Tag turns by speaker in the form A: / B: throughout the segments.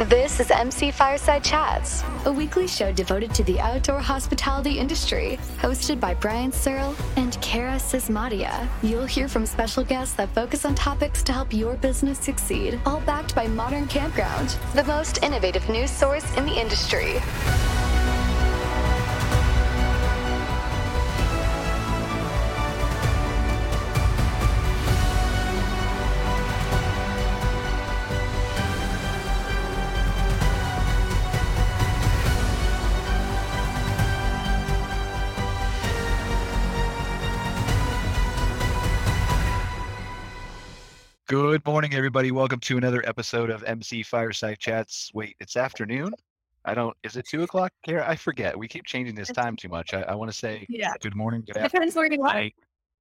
A: This is MC Fireside Chats, a weekly show devoted to the outdoor hospitality industry, hosted by Brian Searl and Kara Sismadia. You'll hear from special guests that focus on topics to help your business succeed, all backed by Modern Campground, the most innovative news source in the industry.
B: Everybody. Welcome to another episode of MC Fireside Chats. Wait, it's afternoon? I don't, is it two o'clock, Kara? I forget. We keep changing this time too much. I, I want to say
C: Yeah.
B: good morning, good
C: Depends where you are.
B: afternoon,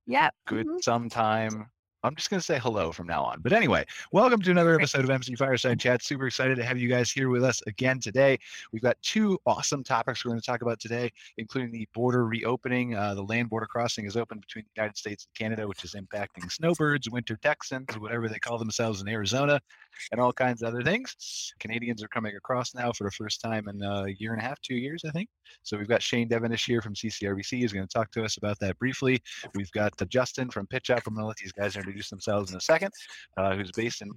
C: Yeah.
B: good
C: Mhm.
B: sometime. I'm just going to say hello from now on. But anyway, welcome to another episode of MC Fireside Chat. Super excited to have you guys here with us again today. We've got two awesome topics we're going to talk about today, including the border reopening. Uh, the land border crossing is open between the United States and Canada, which is impacting snowbirds, winter Texans, whatever they call themselves in Arizona, and all kinds of other things. Canadians are coming across now for the first time in a year and a half, two years, I think. So we've got Shane Devenish here from CCRVC He's going to talk to us about that briefly. We've got uh, Justin from Pitch Up. I'm going to let these guys introduce themselves in a second, uh, who's based in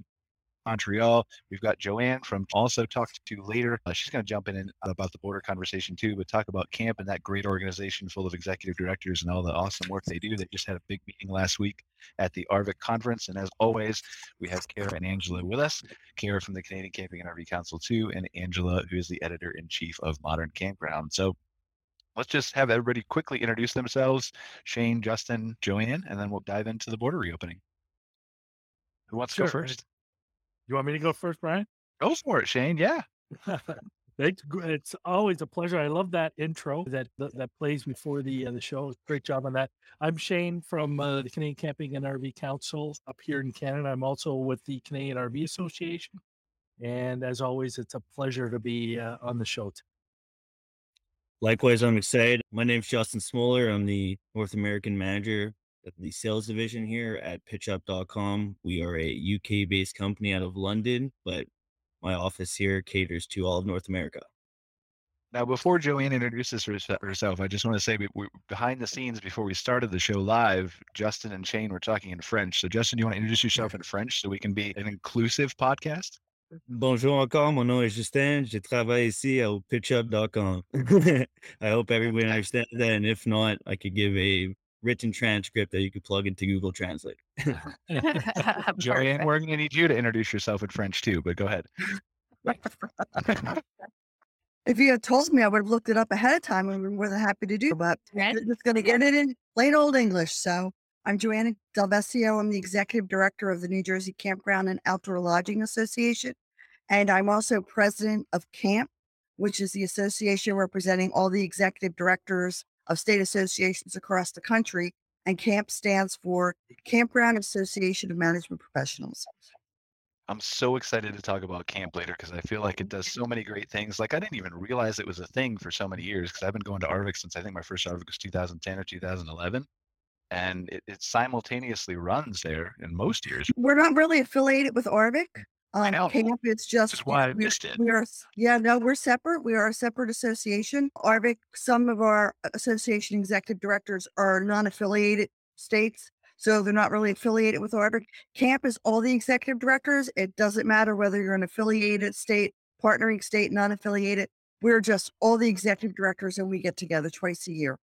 B: Montreal. We've got Joanne from also talked to later. Uh, she's going to jump in about the border conversation too, but talk about camp and that great organization full of executive directors and all the awesome work they do. They just had a big meeting last week at the ARVC conference. And as always, we have Kara and Angela with us. Kara from the Canadian Camping and RV Council too, and Angela, who is the editor in chief of Modern Campground. So let's just have everybody quickly introduce themselves Shane, Justin, Joanne, and then we'll dive into the border reopening. Who wants to go first?
D: You want me to go first, Brian?
B: Go for it, Shane. Yeah.
D: Thanks. It's always a pleasure. I love that intro that that, that plays before the uh, the show. Great job on that. I'm Shane from uh, the Canadian Camping and RV Council up here in Canada. I'm also with the Canadian RV Association, and as always, it's a pleasure to be uh, on the show. t-
E: Likewise, I'm excited. My name's Justin Smoller. I'm the North American manager of the sales division here at pitchup.com. We are a UK based company out of London, but my office here caters to all of North America.
B: Now, before Joanne introduces herself, I just want to say we, we, behind the scenes before we started the show live, Justin and Shane were talking in French. So, Justin, do you want to introduce yourself in French so we can be an inclusive podcast?
E: Bonjour encore, mon nom est Justin. Je travaille ici au pitchup.com. I hope everyone understands that. And if not, I could give a written transcript that you could plug into Google Translate.
B: Joanne, we're going to need you to introduce yourself in French too, but go ahead.
C: If you had told me, I would have looked it up ahead of time and been more than happy to do. But
D: Right.
C: I'm just going to get it in plain old English. So I'm Joanna Delvesio. I'm the executive director of the New Jersey Campground and Outdoor Lodging Association, and I'm also president of CAMP, which is the association representing all the executive directors of state associations across the country. And CAMP stands for Campground Association of Management Professionals.
B: I'm so excited to talk about camp later because I feel like it does so many great things. Like I didn't even realize it was a thing for so many years because I've been going to ARVC since I think my first ARVC was 2010 or 2011, and it, it simultaneously runs there in most years.
C: We're not really affiliated with ARVC. Um,
B: know.
C: Camp, it's just
B: Which is why I
C: we-
B: missed it.
C: We are, yeah, no, we're separate. We are a separate association. ARVC, some of our association executive directors are non-affiliated states, so they're not really affiliated with ARVC. Camp is all the executive directors. It doesn't matter whether you're an affiliated state, partnering state, non-affiliated. We're just all the executive directors, and we get together twice a year.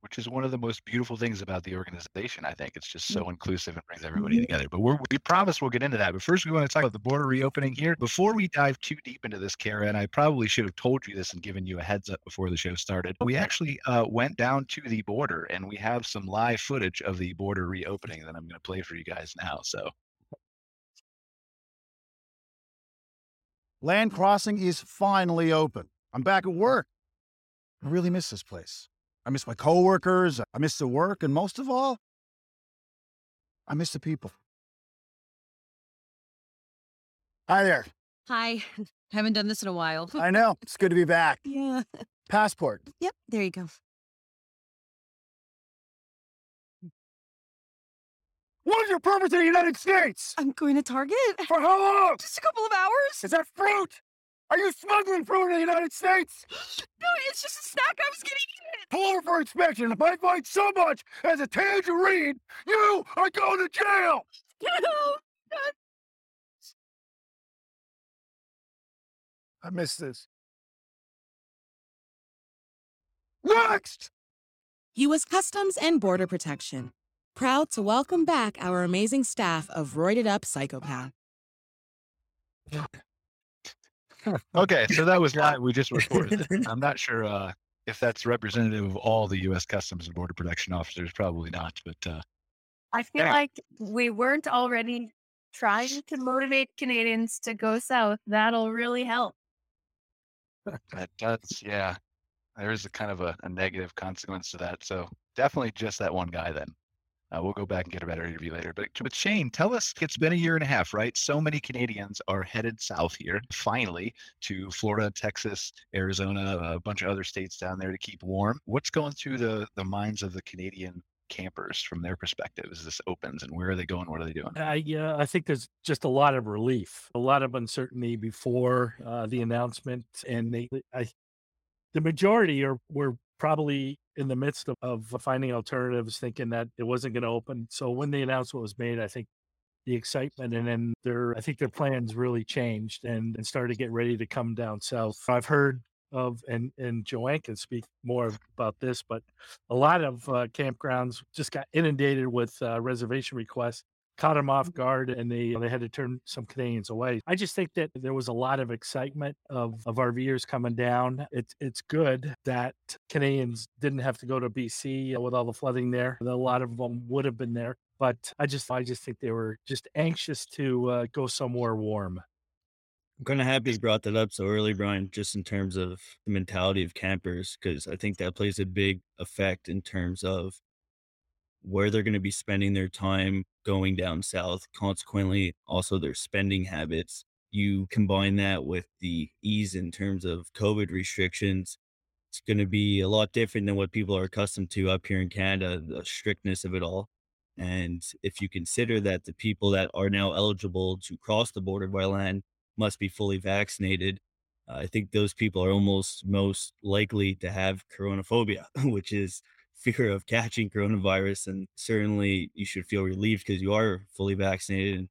B: Which is one of the most beautiful things about the organization. I think it's just
C: Mm.
B: so inclusive and brings everybody
C: Mhm.
B: together. But we're, we promise we'll get into that. But first, we want to talk about the border reopening here. Before we dive too deep into this, Kara, and I probably should have told you this and given you a heads up before the show started. We actually uh, went down to the border and we have some live footage of the border reopening that I'm going to play for you guys now. So
F: Land crossing is finally open. I'm back at work. I really miss this place. I miss my coworkers. I miss the work. And most of all, I miss the people. Hi there.
G: Hi. Haven't done this in a while.
F: I know. It's good to be back.
G: yeah.
F: Passport.
G: Yep. There you go.
F: What is your purpose in the United States?
H: I'm going to Target.
F: For how long?
H: Just a couple of hours.
F: Is that fruit? Are you smuggling fruit in the United States?
H: No, it's just a snack. I was getting it.
F: Pull over for inspection. If I find so much as a tangerine, you are going to jail. I missed this. Next!
I: U.S. Customs and Border Protection. Proud to welcome back our amazing staff of roided up psychopath.
B: Okay, so that was live. We just recorded. I'm not sure uh, if that's representative of all the U.S. Customs and Border Protection officers. Probably not, but uh,
J: I feel
B: Yeah.
J: like we weren't already trying to motivate Canadians to go south. That'll really help.
B: that does, yeah. There is a kind of a, a negative consequence to that. So definitely just that one guy then. Uh, we'll go back and get a better interview later. But, but Shane, tell us, it's been a year and a half, right? So many Canadians are headed south here, finally, to Florida, Texas, Arizona, a bunch of other states down there to keep warm. What's going through the, the minds of the Canadian campers from their perspective as this opens and where are they going? What are they doing?
D: I yeah, I think there's just a lot of relief, a lot of uncertainty before uh, the announcement, and they, I, the majority are were probably in the midst of, of finding alternatives, thinking that it wasn't going to open. So when the announcement was made, I think the excitement and then their, I think their plans really changed and, and started to get ready to come down south. I've heard of, and and Joanne can speak more about this, but a lot of uh, campgrounds just got inundated with uh, reservation requests caught them off guard and they they had to turn some Canadians away. I just think that there was a lot of excitement of of RVers coming down. It's it's good that Canadians didn't have to go to BC with all the flooding there. A lot of them would have been there, but I just I just think they were just anxious to uh, go somewhere warm.
E: I'm kind of happy you brought that up so early, Brian, just in terms of the mentality of campers, because I think that plays a big effect in terms of where they're going to be spending their time going down south. Consequently, also their spending habits. You combine that with the ease in terms of COVID restrictions, it's going to be a lot different than what people are accustomed to up here in Canada, the strictness of it all. And if you consider that the people that are now eligible to cross the border by land must be fully vaccinated. I think those people are almost most likely to have coronaphobia, which is fear of catching coronavirus. And certainly you should feel relieved because you are fully vaccinated. And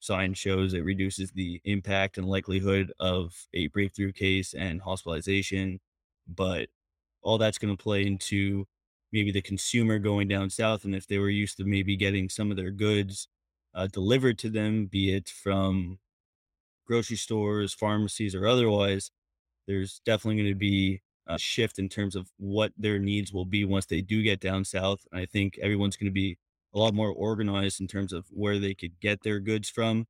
E: science shows it reduces the impact and likelihood of a breakthrough case and hospitalization. But all that's going to play into maybe the consumer going down south. And if they were used to maybe getting some of their goods uh, delivered to them, be it from grocery stores, pharmacies, or otherwise, there's definitely going to be a shift in terms of what their needs will be once they do get down south. I think everyone's going to be a lot more organized in terms of where they could get their goods from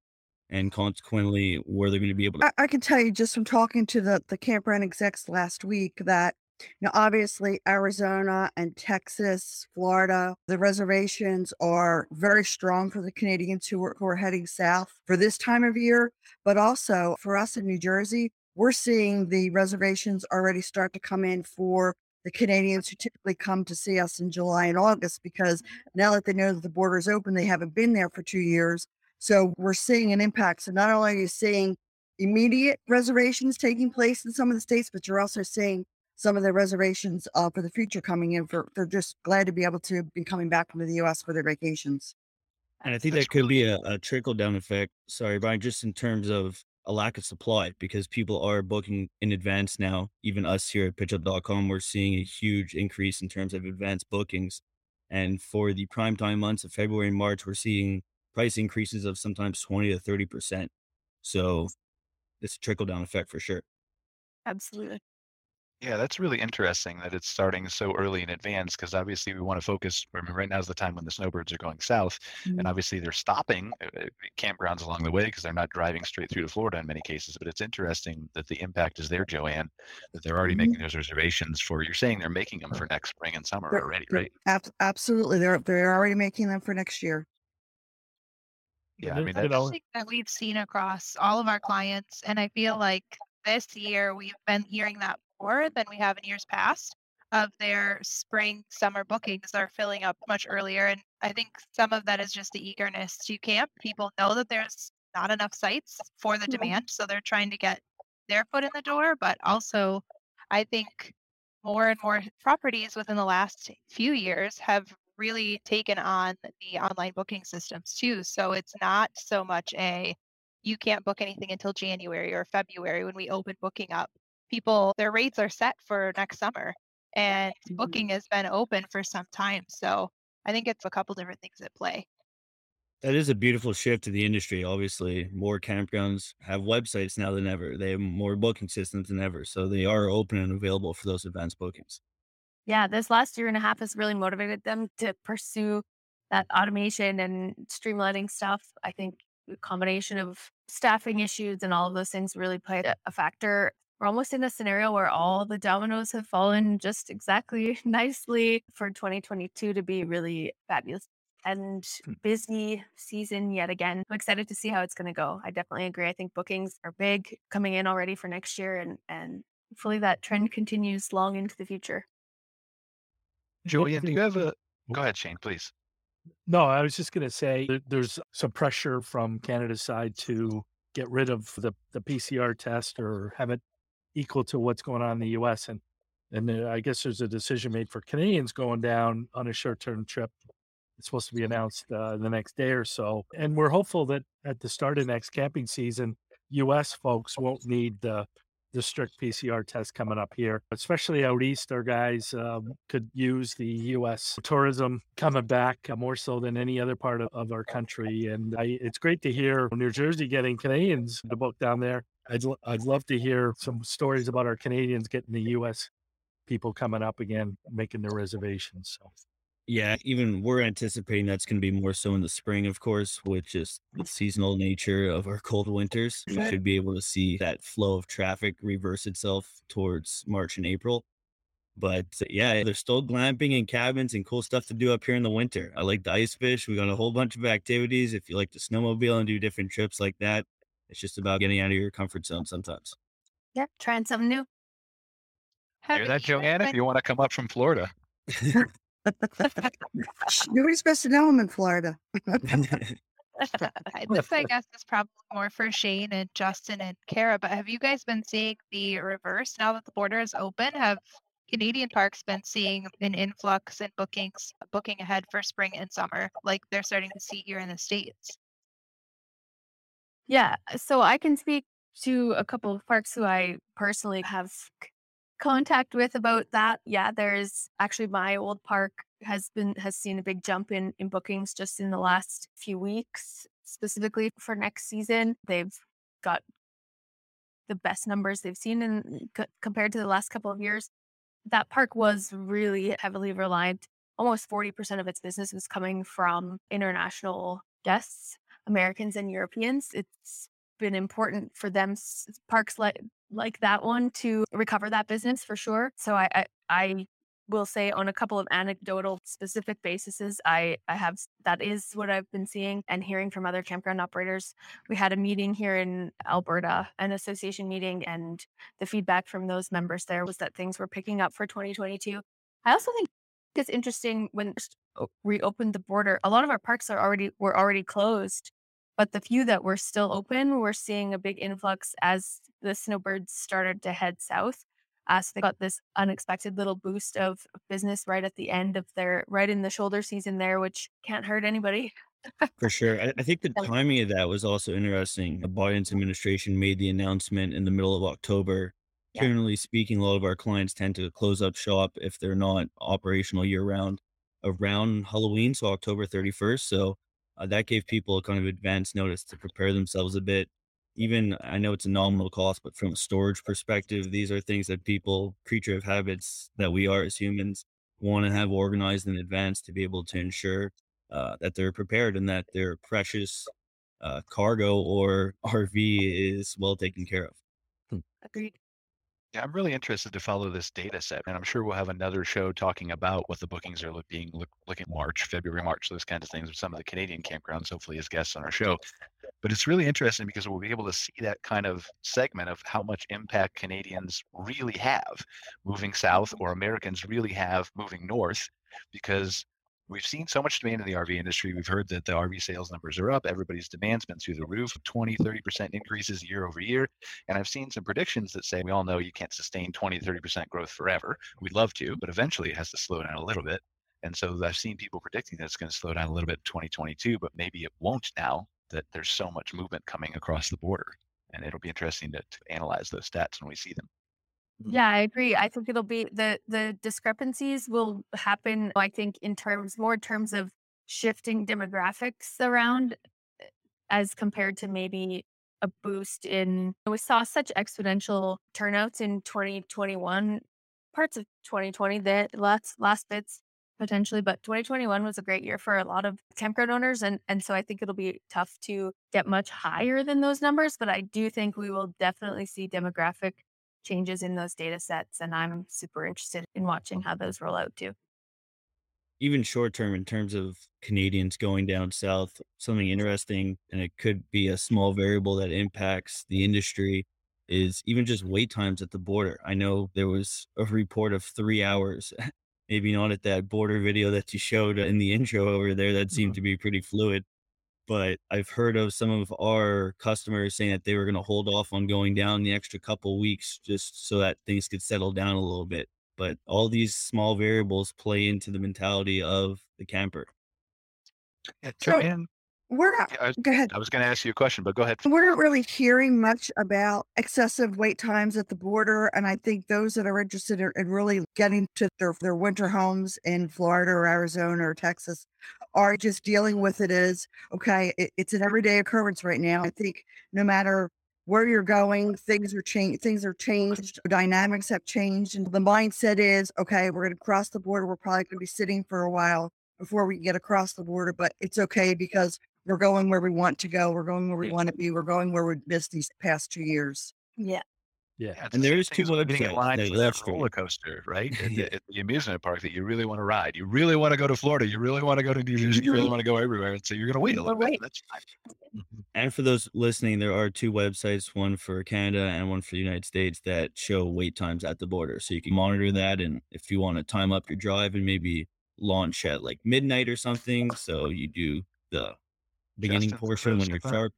E: and consequently where they're going to be able to.
C: I, I can tell you just from talking to the, the campground execs last week that, you know, obviously Arizona and Texas, Florida, the reservations are very strong for the Canadians who are, who are heading south for this time of year. But also for us in New Jersey, we're seeing the reservations already start to come in for the Canadians who typically come to see us in July and August because now that they know that the border is open, they haven't been there for two years. So we're seeing an impact. So not only are you seeing immediate reservations taking place in some of the states, but you're also seeing some of the reservations uh, for the future coming in. For they're just glad to be able to be coming back into the U.S. for their vacations.
E: And I think
B: That's
E: that could be a, a trickle down effect. Sorry, Brian, just in terms of a lack of supply because people are booking in advance now. Even us here at pitchup.com, we're seeing a huge increase in terms of advanced bookings. And for the prime time months of February and March, we're seeing price increases of sometimes 20 to 30%. So it's a trickle down effect for sure.
J: Absolutely.
B: Yeah, that's really interesting that it's starting so early in advance because obviously we want to focus. I mean, right now is the time when the snowbirds are going south, and obviously they're stopping uh, uh, campgrounds along the way because they're not driving straight through to Florida in many cases. But it's interesting that the impact is there, Joanne, that they're already
C: Mhm.
B: making those reservations for. You're saying they're making them for next spring and summer
C: They're-
B: already, right?
C: ab- absolutely, they're they're already making them for next year.
B: Yeah, I mean
D: you
B: that's
D: know,
J: Something that we've seen across all of our clients, and I feel like this year we've been hearing that more than we have in years past.
K: of their spring summer bookings are filling up much earlier. And I think some of that is just the eagerness to camp. People know that there's not enough sites for the demand. So they're trying to get their foot in the door. But also, I think more and more properties within the last few years have really taken on the online booking systems too. So it's not so much a you can't book anything until January or February when we open booking up. People, their rates are set for next summer and booking has been open for some time. So I think it's a couple different things at play.
E: That is a beautiful shift to the industry. Obviously, more campgrounds have websites now than ever. They have more booking systems than ever. So they are open and available for those advanced bookings.
J: Yeah, this last year and a half has really motivated them to pursue that automation and streamlining stuff. I think the combination of staffing issues and all of those things really played a, a factor. We're almost in a scenario where all the dominoes have fallen just exactly nicely for 2022 to be really fabulous and hmm. busy season yet again. I'm excited to see how it's going to go. I definitely agree. I think bookings are big coming in already for next year and and hopefully that trend continues long into the future.
B: Julian, do you have a?
D: Oh.
B: Go ahead, Shane, please.
D: No, I was just going to say there's some pressure from Canada's side to get rid of the, the PCR test or have it equal to what's going on in the US. And and I guess there's a decision made for Canadians going down on a short term trip. It's supposed to be announced uh, the next day or so. And we're hopeful that at the start of next camping season, US folks won't need the the strict PCR test coming up here, especially out east. Our guys um, could use the U.S. tourism coming back uh, more so than any other part of, of our country. And I, it's great to hear New Jersey getting Canadians to book down there. I'd, l- I'd love to hear some stories about our Canadians getting the U.S. people coming up again, making their reservations. So.
E: Yeah, even we're anticipating that's going to be more so in the spring, of course, which is the seasonal nature of our cold winters. We should be able to see that flow of traffic reverse itself towards March and April. But yeah, there's still glamping and cabins and cool stuff to do up here in the winter. I like the ice fish. We got a whole bunch of activities. If you like to snowmobile and do different trips like that, it's just about getting out of your comfort zone sometimes.
J: Yeah, trying something new.
K: Have
B: Hear that, Joanna? If you want to come up from Florida.
C: Nobody's supposed to know I'm in Florida.
K: I- this, I guess, is probably more for Shane and Justin and Kara. But have you guys been seeing the reverse now that the border is open? Have Canadian parks been seeing an influx in bookings, booking ahead for spring and summer, like they're starting to see here in the states?
J: Yeah, uh, so I can speak to a couple of parks who I personally have contact with about that. Yeah, there's actually my old park has been has seen a big jump in in bookings just in the last few weeks, specifically for next season. They've got the best numbers they've seen in mm, c- compared to the last couple of years. That park was really heavily reliant. Almost 40% of its business was coming from international guests. Americans and Europeans. It's been important for them parks like like that one to recover that business for sure. So I I, I will say on a couple of anecdotal specific bases, I I have that is what I've been seeing and hearing from other campground operators. We had a meeting here in Alberta, an association meeting, and the feedback from those members there was that things were picking up for 2022. I also think it's interesting when o- reopened the border. A lot of our parks are already were already closed, but the few that were still open, we're seeing a big influx as the snowbirds started to head south. Uh, so they got this unexpected little boost of business right at the end of their right in the shoulder season there, which can't hurt anybody.
E: For sure. I, I think the timing of that was also interesting. The Biden's administration made the announcement in the middle of October.
J: Yeah.
E: Generally speaking, a lot of our clients tend to close up shop if they're not operational year round around Halloween, so October 31st. So uh, that gave people a kind of advance notice to prepare themselves a bit. Even I know it's a nominal cost, but from a storage perspective, these are things that people, creature of habits that we are as humans, want to have organized in advance to be able to ensure uh, that they're prepared and that their precious uh, cargo or RV is well taken care of.
J: Agreed.
B: Yeah, I'm really interested to follow this data set, and I'm sure we'll have another show talking about what the bookings are look, being look, looking March, February, March, those kinds of things with some of the Canadian campgrounds, hopefully as guests on our show. But it's really interesting because we'll be able to see that kind of segment of how much impact Canadians really have moving south or Americans really have moving north because we've seen so much demand in the RV industry. We've heard that the RV sales numbers are up. Everybody's demand's been through the roof 20, 30% increases year over year. And I've seen some predictions that say we all know you can't sustain 20, 30% growth forever. We'd love to, but eventually it has to slow down a little bit. And so I've seen people predicting that it's going to slow down a little bit in 2022, but maybe it won't now that there's so much movement coming across the border. And it'll be interesting to, to analyze those stats when we see them.
J: Yeah, I agree. I think it'll be the the discrepancies will happen. I think in terms more in terms of shifting demographics around eh, as compared to maybe a boost in we saw such exponential turnouts in 2021 parts of 2020 that last last bits potentially but 2021 was a great year for a lot of campground owners and and so I think it'll be tough to get much higher than those numbers but I do think we will definitely see demographic changes in those data sets and I'm super interested in watching how those roll out too.
E: Even short term, in terms of Canadians going down south, something interesting, and it could be a small variable that impacts the industry, is even just wait times at the border. I know there was a report of three hours, maybe not at that border video that you showed in the intro over there. That seemed mm-hmm. to be pretty fluid but I've heard of some of our customers saying that they were going to hold off on going down the extra couple weeks just so that things could settle down a little bit. But all these small variables play into the mentality of the camper.
B: Yeah,
C: So-
B: Joanne,
C: We're not,
B: I
C: go ahead.
B: I was going to ask you a question, but go ahead.
C: We're not really hearing much about excessive wait times at the border. And I think those that are interested in, in really getting to their, their winter homes in Florida or Arizona or Texas are just dealing with it as okay, it, it's an everyday occurrence right now. I think no matter where you're going, things are changed, things are changed, dynamics have changed. And the mindset is okay, we're going to cross the border. We're probably going to be sitting for a while before we get across the border, but it's okay because we're going where we want to go. We're going where we want to be. We're going where we've missed these past two years.
J: Yeah.
D: Yeah.
B: Yeah,
E: And
B: the
E: there
B: same
E: is
B: thing
E: two
B: as when getting in
E: websites
B: line
E: that left for
B: roller coaster, right? At,
E: Yeah.
B: the, at the amusement park that you really want to ride. You really want to go to Florida. You really want to go to New Jersey. You really want to go everywhere. And so you're going to wait a little bit. That's fine. Mm-hmm.
E: And for those listening, there are two websites, one for Canada and one for the United States that show wait times at the border. So you can monitor that. And if you want to time up your drive and maybe launch at like midnight or something, so you do the beginning
B: Justin,
E: portion when you're
B: uh,
E: sharp,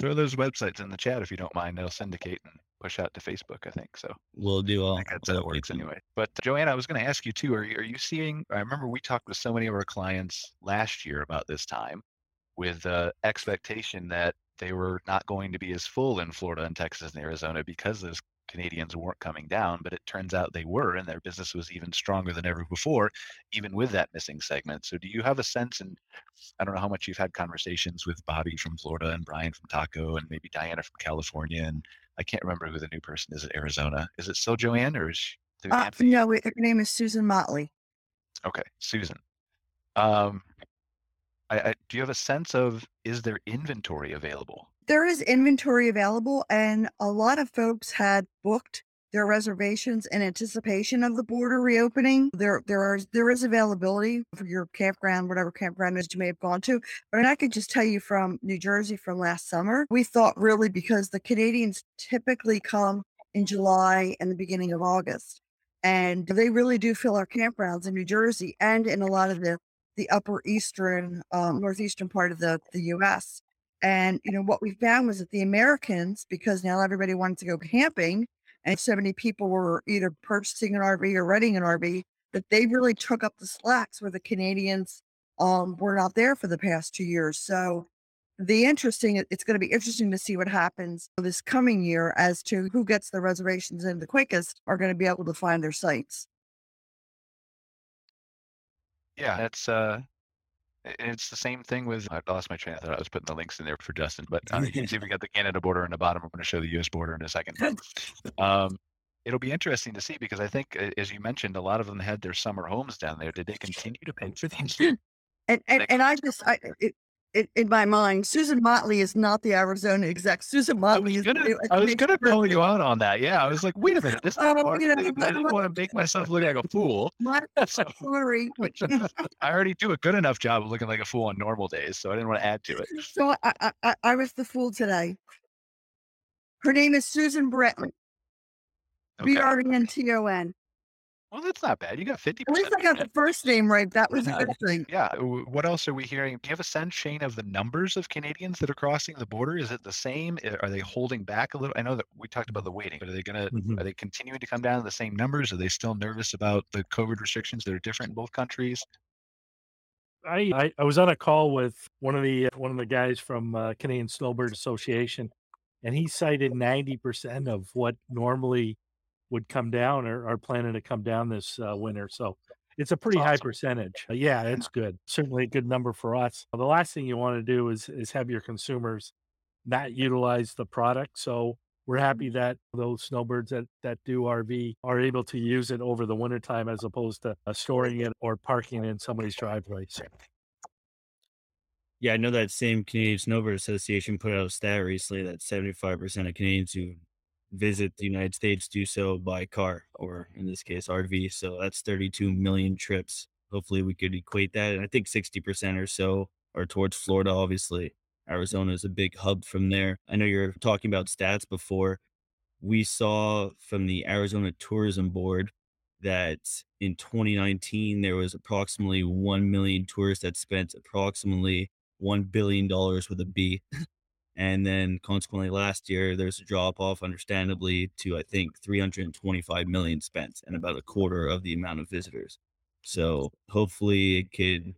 B: Throw those websites in the chat if you don't mind. They'll syndicate and push out to Facebook, I think. So
E: we'll do all.
B: think that's how it works anyway. But Joanna, I was going to ask you too. Are you, are you seeing? I remember we talked with so many of our clients last year about this time, with the expectation that they were not going to be as full in Florida and Texas and Arizona because those Canadians weren't coming down. But it turns out they were, and their business was even stronger than ever before, even with that missing segment. So, do you have a sense? And I don't know how much you've had conversations with Bobby from Florida and Brian from TACO and maybe Diana from California and I can't remember who the new person is at Arizona. Is it still Joanne or is she,
C: Uh, no, her name is Susan Motley.
B: Okay, Susan. Um, I, I, do you have a sense of is there inventory available?
C: There is inventory available, and a lot of folks had booked their reservations in anticipation of the border reopening. There, there are there is availability for your campground, whatever campground is you may have gone to. But I could just tell you from New Jersey from last summer, we thought really because the Canadians typically come in July and the beginning of August, and they really do fill our campgrounds in New Jersey and in a lot of the the upper eastern, um, northeastern part of the the U.S. And you know what we found was that the Americans, because now everybody wanted to go camping, and so many people were either purchasing an RV or renting an RV, that they really took up the slacks where the Canadians um, were not there for the past two years. So the interesting, it's going to be interesting to see what happens this coming year as to who gets the reservations in the quickest are going to be able to find their sites.
B: Yeah, that's uh, it's the same thing with. I lost my train of thought. I was putting the links in there for Justin, but uh, you can see we got the Canada border in the bottom. I'm going to show the U.S. border in a second. Um, it'll be interesting to see because I think, as you mentioned, a lot of them had their summer homes down there. Did they continue to pay for these?
C: And and, and I just I it, in, in my mind, Susan Motley is not the Arizona exec. Susan
B: I
C: Motley
B: was
C: is.
B: gonna, I was gonna call you out on that. Yeah, I was like, wait a minute, this.
C: Oh,
B: I
C: you know,
B: didn't want to make myself look like a fool.
C: My-
B: So
C: Sorry.
B: I already do a good enough job of looking like a fool on normal days, so I didn't want to add to it.
C: So I, I, I, I was the fool today. Her name is Susan Brenton. B. R E N T O N.
B: Well, that's not bad. You got fifty.
C: At least I got the first name right. That was a
B: Yeah.
C: good thing.
B: Yeah. What else are we hearing? Do you have a sense, Shane, of the numbers of Canadians that are crossing the border? Is it the same? Are they holding back a little? I know that we talked about the waiting, but are they gonna?
D: Mhm.
B: Are they continuing to come down to the same numbers? Are they still nervous about the COVID restrictions that are different in both countries?
D: I, I I was on a call with one of the one of the guys from uh, Canadian Snowbird Association, and he cited ninety percent of what normally would come down or are planning to come down this uh, winter. So it's a pretty high percentage. Yeah, it's good. Certainly a good number for us. The last thing you want to do is is have your consumers not utilize the product. So we're happy that those snowbirds that, that do RV are able to use it over the wintertime as opposed to uh, storing it or parking it in somebody's driveway.
E: Yeah, I know that same Canadian Snowbird Association put out a stat recently that 75% of Canadians who visit the United States do so by car, or in this case, RV. So that's 32 million trips. Hopefully, we could equate that. And I think 60% or so are towards Florida, obviously. Arizona is a big hub from there. I know you're talking about stats before. We saw from the Arizona Tourism Board that in 2019 there was approximately 1 million tourists that spent approximately one billion dollars with a B. And then consequently last year there's a drop off understandably to I think 325 million spent and about a quarter of the amount of visitors. So hopefully it could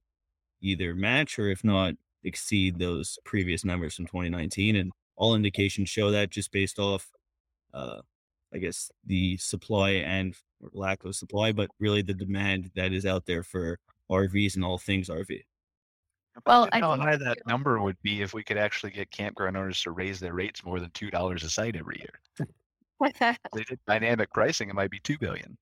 E: either match or if not exceed those previous numbers from 2019 and all indications show that just based off uh I guess the supply and lack of supply, but really the demand that is out there for RVs and all things RV.
J: Well, I
B: how high that number would be if we could actually get campground owners to raise their rates more than two dollars a site every year. They did dynamic pricing, it might be two billion.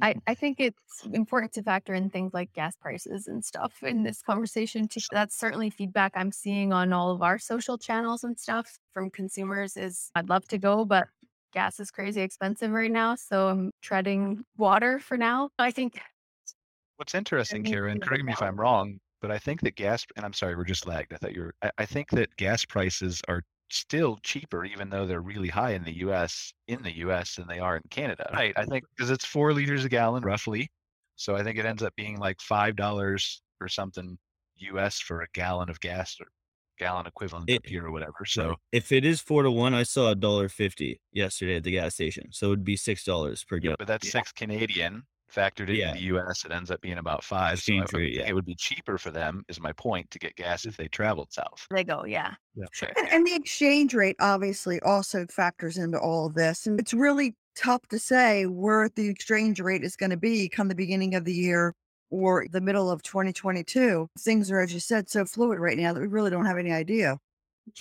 J: I, I think it's important to factor in things like gas prices and stuff in this conversation. Too. That's certainly feedback I'm seeing on all of our social channels and stuff from consumers is I'd love to go, but gas is crazy expensive right now. So I'm treading water for now. I think
B: What's interesting, Karen, correct me if I'm wrong, but I think that gas, and I'm sorry, we're just lagged. I thought you were, I, I think that gas prices are still cheaper, even though they're really high in the US, in the US than they are in Canada. Right. I think because it's four liters a gallon roughly. So I think it ends up being like $5 or something US for a gallon of gas or gallon equivalent
E: It-
B: here or whatever. So
E: If it is four to one, I saw a dollar fifty yesterday at the gas station, so it'd be six dollars per gallon.
B: but that's six Canadian factored into
E: Yeah.
B: the US. It ends up being about five. So I would
E: yeah.
B: it would be cheaper for them, is my point, to get gas if they traveled south.
J: they go, yeah.
B: Sure.
C: And, and the exchange rate obviously also factors into all of this. And it's really tough to say where the exchange rate is going to be come the beginning of the year or the middle of 2022. Things are, as you said, so fluid right now that we really don't have any idea.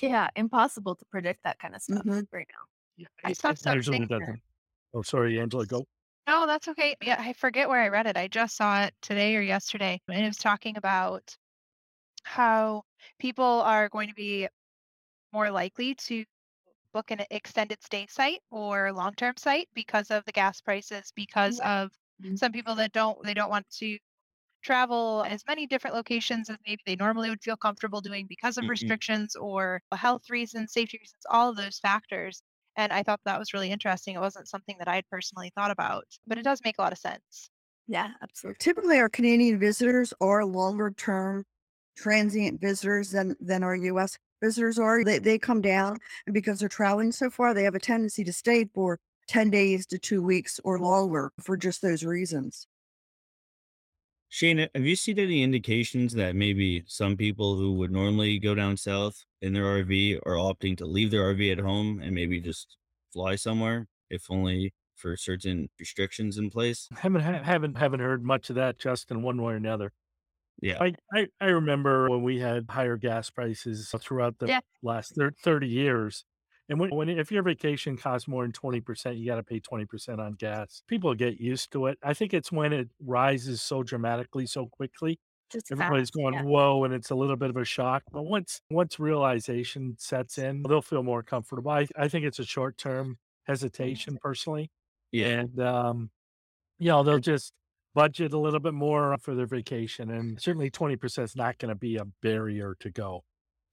J: Yeah, impossible to predict that kind of stuff
C: Mhm.
J: right now.
D: yeah,
K: I
D: it-
K: saw
D: it usually
K: something-
D: doesn't. Oh, sorry, Angela, go.
K: No, that's okay. Yeah, I forget where I read it. I just saw it today or yesterday, and it was talking about how people are going to be more likely to book an extended stay site or long-term site because of the gas prices, because of
J: Mhm.
K: some people that don't they don't want to travel as many different locations as maybe they normally would feel comfortable doing because of
E: Mhm.
K: restrictions or health reasons, safety reasons, all of those factors. And I thought that was really interesting. It wasn't something that I had personally thought about, but it does make a lot of sense.
J: Yeah, absolutely.
C: Typically, our Canadian visitors are longer term transient visitors than, than our US visitors are. They, they come down and because they're traveling so far, they have a tendency to stay for 10 days to two weeks or longer for just those reasons.
E: Shane, have you seen any indications that maybe some people who would normally go down south in their RV are opting to leave their RV at home and maybe just fly somewhere, if only for certain restrictions in place?
D: Haven't haven't haven't heard much of that, Justin, one way or another.
E: Yeah.
D: I, I, I remember when we had higher gas prices throughout the
J: Yeah.
D: last thir- 30 years. And when, when if your vacation costs more than 20%, you got to pay 20% on gas. People get used to it. I think it's when it rises so dramatically so quickly
J: Just
D: everybody's
J: fast,
D: going
J: yeah.
D: whoa, and it's a little bit of a shock. But once once realization sets in, they'll feel more comfortable. I, I think it's a short term hesitation personally,
E: Yeah.
D: and um, you know they'll just budget a little bit more for their vacation, and certainly twenty percent is not going to be a barrier to go.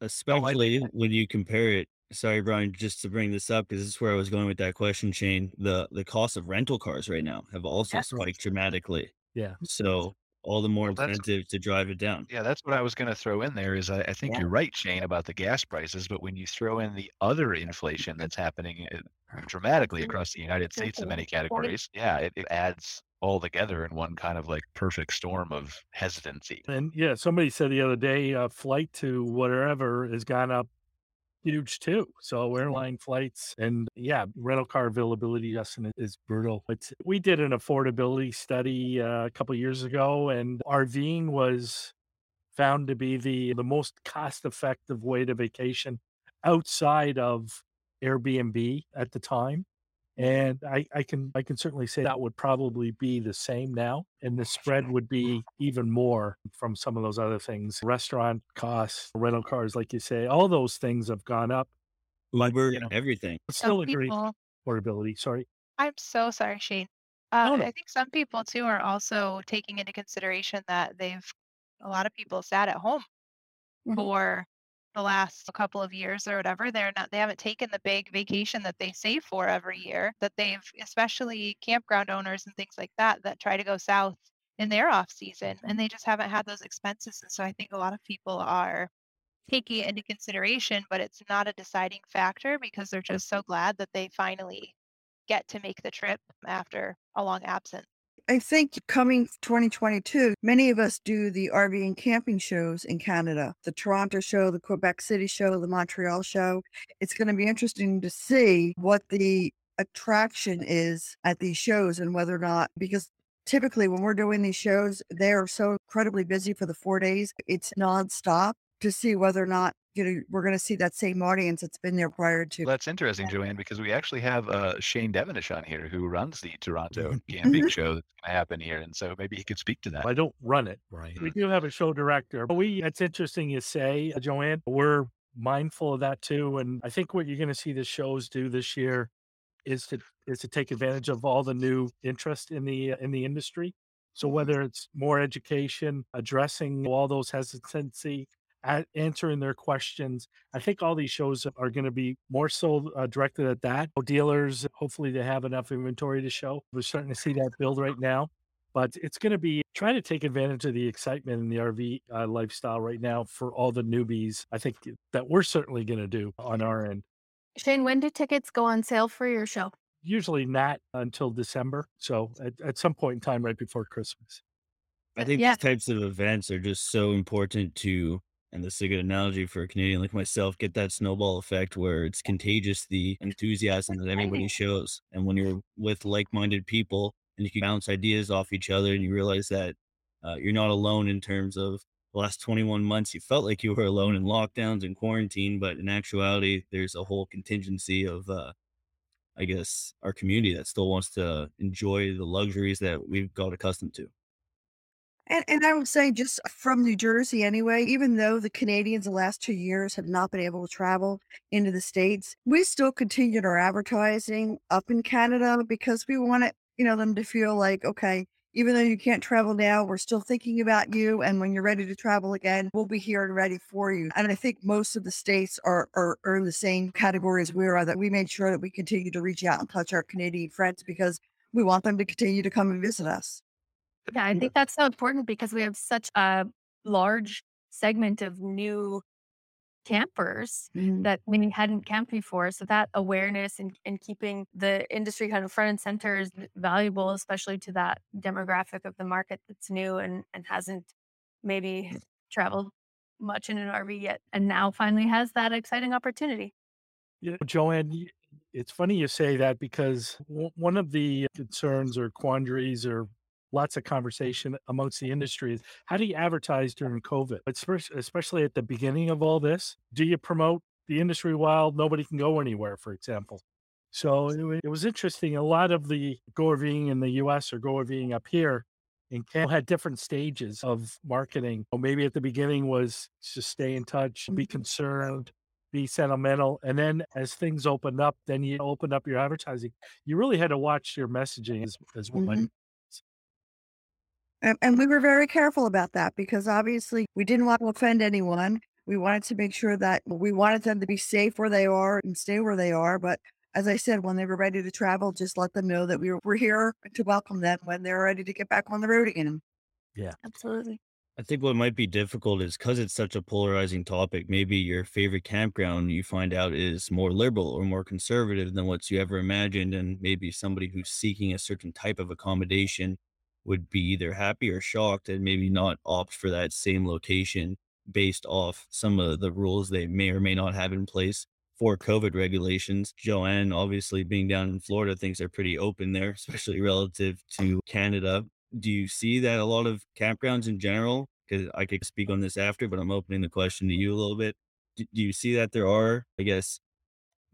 E: Especially when you compare it. Sorry, Brian, just to bring this up because this is where I was going with that question, Shane. The the cost of rental cars right now have also
D: Yes.
E: spiked dramatically.
D: Yeah.
E: So all the more
B: Well,
E: incentive to drive it down.
B: Yeah, that's what I was going to throw in there. Is I, I think
E: Yeah.
B: you're right, Shane, about the gas prices. But when you throw in the other inflation that's happening uh, dramatically across the United States in many categories, yeah, it, it adds all together in one kind of like perfect storm of hesitancy.
D: And yeah, somebody said the other day, a flight to whatever has gone up huge too. So airline flights and yeah, rental car availability, Justin, is brutal. But we did an affordability study uh, a couple years ago, and RVing was found to be the the most cost effective way to vacation outside of Airbnb at the time. And I, I can I can certainly say that would probably be the same now, and the spread would be even more from some of those other things. Restaurant costs, rental cars, like you say, all those things have gone up.
E: Uber,
D: you know,
E: everything.
D: Still
K: Some
D: agree
K: people,
D: affordability. Sorry.
K: I'm so sorry, Shane. Uh,
D: No, no.
K: I think some people too are also taking into consideration that they've a lot of people sat at home
J: Mhm.
K: for the last couple of years or whatever. They're not they haven't taken the big vacation that they save for every year that they've especially campground owners and things like that that try to go south in their off season and they just haven't had those expenses. And so I think a lot of people are taking it into consideration, but it's not a deciding factor because they're just so glad that they finally get to make the trip after a long absence.
C: I think coming 2022, many of us do the RV and camping shows in Canada. The Toronto show, the Quebec City show, the Montreal show. It's going to be interesting to see what the attraction is at these shows and whether or not, because typically when we're doing these shows, they are so incredibly busy for the four days. It's nonstop to see whether or not you know we're going to see that same audience that's been there prior to.
B: That's interesting, Joanne, because we actually have uh, Shane Devenish on here who runs the Toronto camping show that's going to happen here, and so maybe he could speak to that.
D: I don't run it.
L: Right.
D: We do have a show director. But we it's interesting you say, uh, Joanne. We're mindful of that too. And I think what you're gonna see the shows do this year is to is to take advantage of all the new interest in the uh, in the industry. So whether it's more education, addressing all those hesitancy, a- answering their questions, I think all these shows are going to be more so uh, directed at that. Dealers, hopefully, they have enough inventory to show. We're starting to see that build right now but it's going to be trying to take advantage of the excitement in the RV uh, lifestyle right now for all the newbies. I think that we're certainly going to do on our end.
J: Shane, when do tickets go on sale for your show?
D: Usually not until December. So at, at some point in time right before Christmas.
E: I think
J: Yeah.
E: these types of events are just so important to, and this is a good analogy for a Canadian like myself, get that snowball effect where it's contagious, the enthusiasm that everybody shows. And when you're with like minded people and you can bounce ideas off each other and you realize that uh, you're not alone in terms of the last 21 months, you felt like you were alone in lockdowns and quarantine, but in actuality, there's a whole contingency of, uh, I guess, our community that still wants to enjoy the luxuries that we've got accustomed to.
C: And, and I would say, just from New Jersey anyway, even though the Canadians the last two years have not been able to travel into the States, we still continued our advertising up in Canada because we want it, you know, them to feel like, okay, even though you can't travel now, we're still thinking about you. And when you're ready to travel again, we'll be here and ready for you. And I think most of the states are, are, are in the same category as we are, that we made sure that we continue to reach out and touch our Canadian friends because we want them to continue to come and visit us.
J: Yeah, I think that's so important because we have such a large segment of new campers mm. that we hadn't camped before. So that awareness and, and keeping the industry kind of front and center is valuable, especially to that demographic of the market that's new and, and hasn't maybe mm. traveled much in an RV yet and now finally has that exciting opportunity.
D: Yeah, Joanne, it's funny you say that because one of the concerns or quandaries or lots of conversation amongst the industry is how do you advertise during COVID? Especially, especially at the beginning of all this. Do you promote the industry while nobody can go anywhere, for example? So it, was interesting. A lot of the go RVing in the US or go RVing up here and Camp had different stages of marketing. Or maybe at the beginning was just stay in touch, be concerned, be sentimental. And then as things opened up, then you opened up your advertising. You really had to watch your messaging as, as well.
C: Mhm. And, and we were very careful about that because obviously we didn't want to offend anyone. We wanted to make sure that we wanted them to be safe where they are and stay where they are. But as I said, when they were ready to travel, just let them know that we were, we're here to welcome them when they're ready to get back on the road again.
D: Yeah.
J: Absolutely.
E: I think what might be difficult is because it's such a polarizing topic. Maybe your favorite campground you find out is more liberal or more conservative than what you ever imagined, and maybe somebody who's seeking a certain type of accommodation would be either happy or shocked and maybe not opt for that same location based off some of the rules they may or may not have in place for COVID regulations. Joanne, obviously being down in Florida, thinks they're pretty open there, especially relative to Canada. Do you see that a lot of campgrounds in general? Because I could speak on this after, but I'm opening the question to you a little bit. Do, do you see that there are, I guess,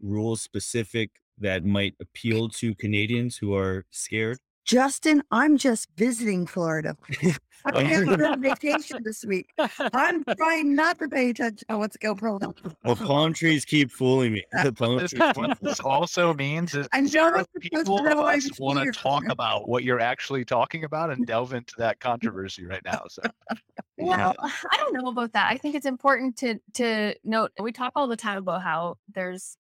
E: rules specific that might appeal to Canadians who are scared?
C: Justin, I'm just visiting Florida. I'm here on vacation this week. I'm trying not to pay attention to what's going on.
E: Well, palm trees keep fooling me. The palm
B: This,
E: trees
B: what this also means is
C: I'm
B: zero
C: not
B: people
C: to
B: of us want
C: here.
B: to talk about what you're actually talking about and delve into that controversy right now. So
J: Well, I don't know about that. I think it's important to to note we talk all the time about how there's a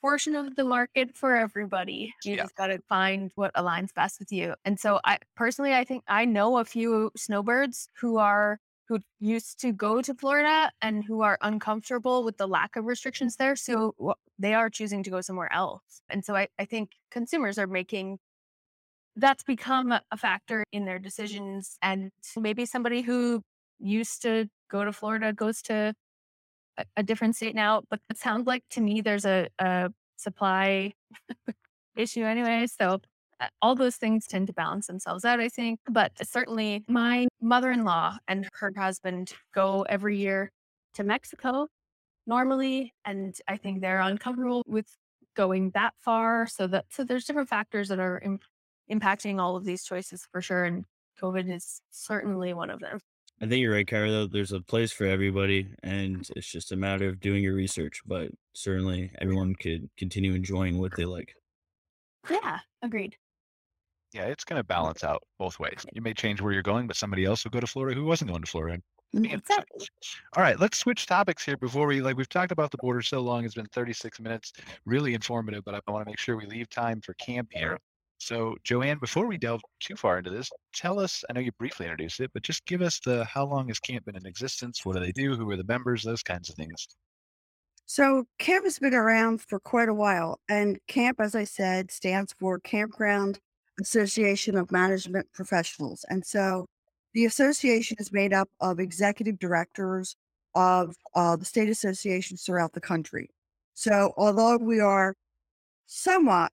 J: portion of the market for everybody. You
B: Yeah.
J: just got to find what aligns best with you. And so I personally I think I know a few snowbirds who are who used to go to Florida and who are uncomfortable with the lack of restrictions there. So they are choosing to go somewhere else. And so I, I think consumers are making that's become a a factor in their decisions. And maybe somebody who used to go to Florida goes to a, different state now. But it sounds like to me there's a, a supply issue anyway. So uh, all those things tend to balance themselves out, I think. But certainly my mother in law and her husband go every year to Mexico normally. And I think they're uncomfortable with going that far. So that so there's different factors that are im- impacting all of these choices for sure. And COVID is certainly one of them.
E: I think you're right, Kara. Though there's a place for everybody, and it's just a matter of doing your research. But certainly, everyone could continue enjoying what they like.
J: Yeah, agreed.
B: yeah, it's going to balance out both ways. You may change where you're going, but somebody else will go to Florida who wasn't going to Florida.
C: Mhm.
J: Exactly.
B: All right, let's switch topics here before we like we've talked about the border so long. It's been 36 minutes, really informative, but I want to make sure we leave time for camp here. So, Joanne, before we delve too far into this, tell us, I know you briefly introduced it, but just give us the how long has camp been in existence? What do they do? Who are the members? Those kinds of things.
C: So camp has been around for quite a while, and camp, as I said, stands for Campground Association of Management Professionals. And so the association is made up of executive directors of uh, the state associations throughout the country. So although we are somewhat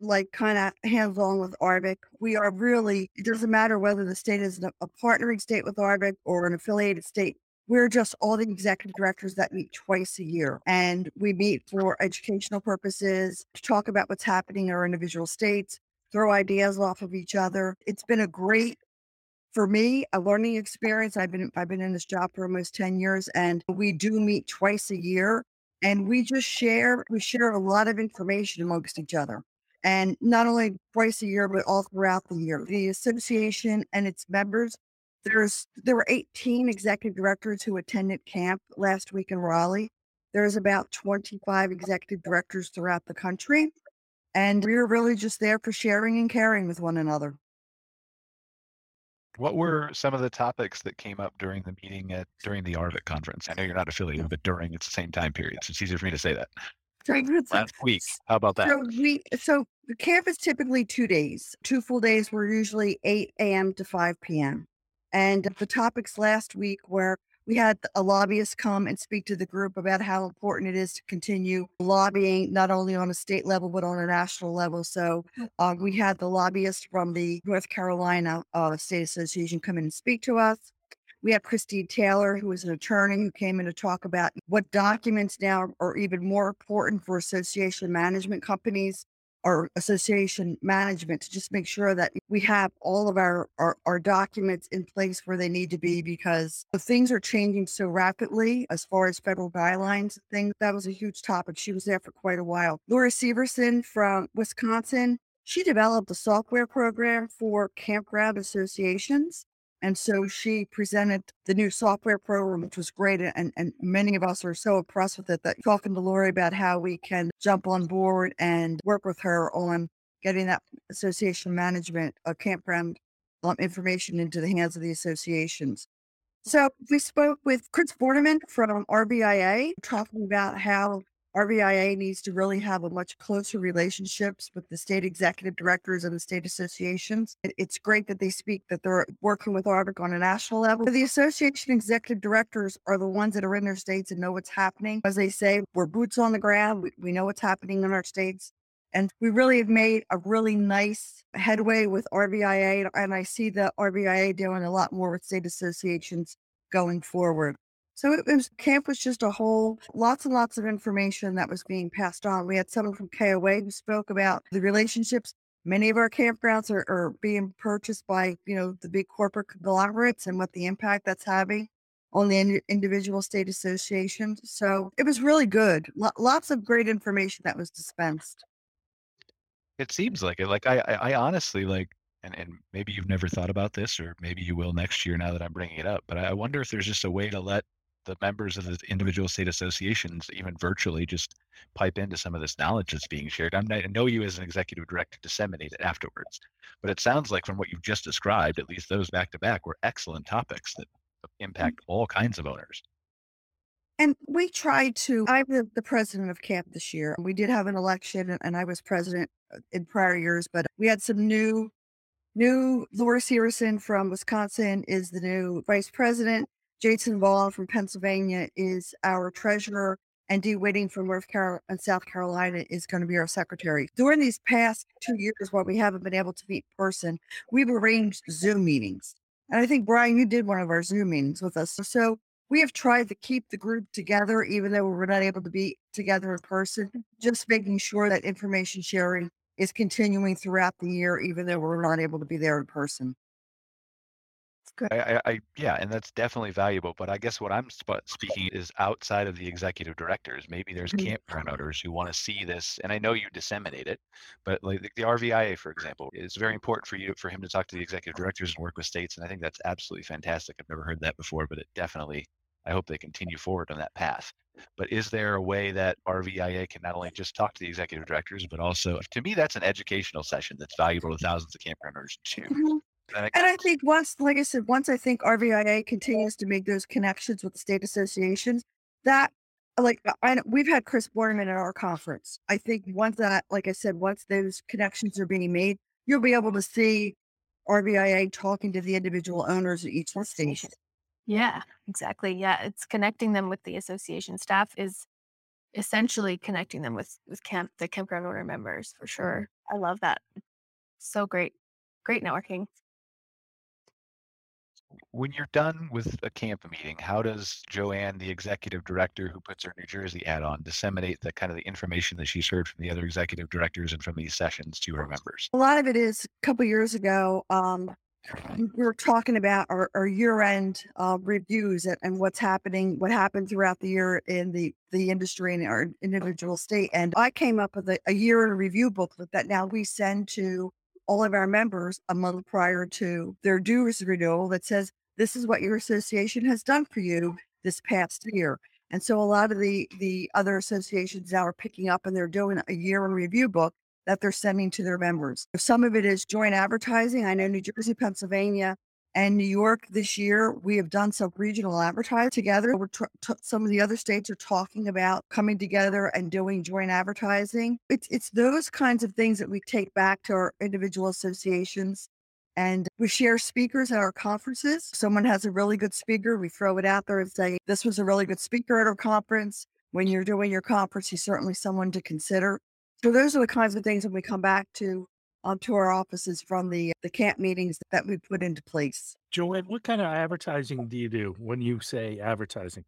C: like kind of hands on with ARVC, we are really, it doesn't matter whether the state is a partnering state with ARVC or an affiliated state we're just all the executive directors that meet twice a year. And we meet for educational purposes, to talk about what's happening in our individual states, throw ideas off of each other. It's been a great for me, a learning experience. I've been I've been in this job for almost 10 years and we do meet twice a year and we just share we share a lot of information amongst each other. And not only twice a year, but all throughout the year. The association and its members there's there were 18 executive directors who attended camp last week in Raleigh. There's about 25 executive directors throughout the country. And we're really just there for sharing and caring with one another.
B: What were some of the topics that came up during the meeting at during the ARVC conference? I know you're not affiliated, but during it's the same time period, so it's easier for me to say that.
C: So
B: Last week, how about that?
C: So we so the camp is typically two days. Two full days were usually 8 a.m. to 5 p.m. And the topics last week were we had a lobbyist come and speak to the group about how important it is to continue lobbying not only on a state level but on a national level. So uh, we had the lobbyist from the North Carolina uh, State Association come in and speak to us. We had Christine Taylor, who is an attorney, who came in to talk about what documents now are even more important for association management companies our association management to just make sure that we have all of our, our, our documents in place where they need to be because the things are changing so rapidly as far as federal guidelines things. That was a huge topic. She was there for quite a while. Laura Severson from Wisconsin, she developed a software program for campground associations. And so she presented the new software program, which was great. And, and many of us are so impressed with it that talking to Lori about how we can jump on board and work with her on getting that association management of campground um, information into the hands of the associations. So we spoke with Chris Borneman from RVIA talking about how RVIA needs to really have a much closer relationships with the state executive directors and the state associations. It, it's great that they speak that they're working with ARVC on a national level. The association executive directors are the ones that are in their states and know what's happening. As they say, we're boots on the ground. We, we know what's happening in our states. And we really have made a really nice headway with RVIA. And I see the RVIA doing a lot more with state associations going forward. So it was camp was just a whole lots and lots of information that was being passed on. We had someone from KOA who spoke about the relationships. Many of our campgrounds are, are being purchased by, you know, the big corporate conglomerates and what the impact that's having on the in- individual state associations. So it was really good. L- lots of great information that was dispensed.
B: It seems like it. Like I, I, I honestly like, and and maybe you've never thought about this, or maybe you will next year now that I'm bringing it up. But I wonder if there's just a way to let the members of the individual state associations, even virtually, just pipe into some of this knowledge that's being shared. I'm, I know you as an executive director disseminate it afterwards, but it sounds like from what you've just described, at least those back to back were excellent topics that impact all kinds of owners.
C: And we tried to, I'm the, the president of camp this year. We did have an election and, and I was president uh, in prior years, but we had some new, new Laura Severson from Wisconsin is the new vice president. Jason Vaughn from Pennsylvania is our treasurer, and Dee Whitting from North Carolina and South Carolina is going to be our secretary. During these past two years, while we haven't been able to meet in person, we've arranged Zoom meetings. And I think, Brian, you did one of our Zoom meetings with us. So we have tried to keep the group together, even though we're not able to be together in person, just making sure that information sharing is continuing throughout the year, even though we're not able to be there in person.
B: I, I, I, yeah, and that's definitely valuable. But I guess what I'm sp- speaking is outside of the executive directors. Maybe there's
C: Mhm.
B: campground owners who want to see this, and I know you disseminate it, but like the, the RVIA, for example, is very important for you for him to talk to the executive directors and work with states. And I think that's absolutely fantastic. I've never heard that before, but it definitely. I hope they continue forward on that path. But is there a way that RVIA can not only just talk to the executive directors, but also, to me, that's an educational session that's valuable to thousands of campground owners too. And I-
C: think once, like I said, once I think RVIA continues to make those connections with the state associations, that like uh, I know we've had Chris Borneman at our conference. I think once that, like I said, once those connections are being made, you'll be able to see RVIA talking to the individual owners at each station.
J: Yeah, exactly. Yeah, it's connecting them with the association staff is essentially connecting them with with camp the campground owner members for sure. I love that. So great. Great networking.
B: When you're done with a camp meeting, how does Joanne, the executive director who puts her New Jersey ad on, disseminate the kind of the information that she's heard from the other executive directors and from these sessions to her members?
C: A lot of it is a couple years ago. Um, we were talking about our, our year-end uh, reviews and, and what's happening, what happened throughout the year in the the industry and our individual state. And I came up with a, a year in review booklet that now we send to all of our members a month prior to their dues renewal that says this is what your association has done for you this past year. And so a lot of the the other associations now are picking up and they're doing a year in review book that they're sending to their members. Some of it is joint advertising. I know New Jersey, Pennsylvania, and New York this year, we have done some regional advertising together. We're t- some of the other states are talking about coming together and doing joint advertising. It's, it's those kinds of things that we take back to our individual associations. And we share speakers at our conferences. Someone has a really good speaker, we throw it out there and say, This was a really good speaker at our conference. When you're doing your conference, he's certainly someone to consider. So those are the kinds of things when we come back to um, to our offices from the the camp meetings that we put into place.
D: Joanne, what kind of advertising do you do when you say advertising?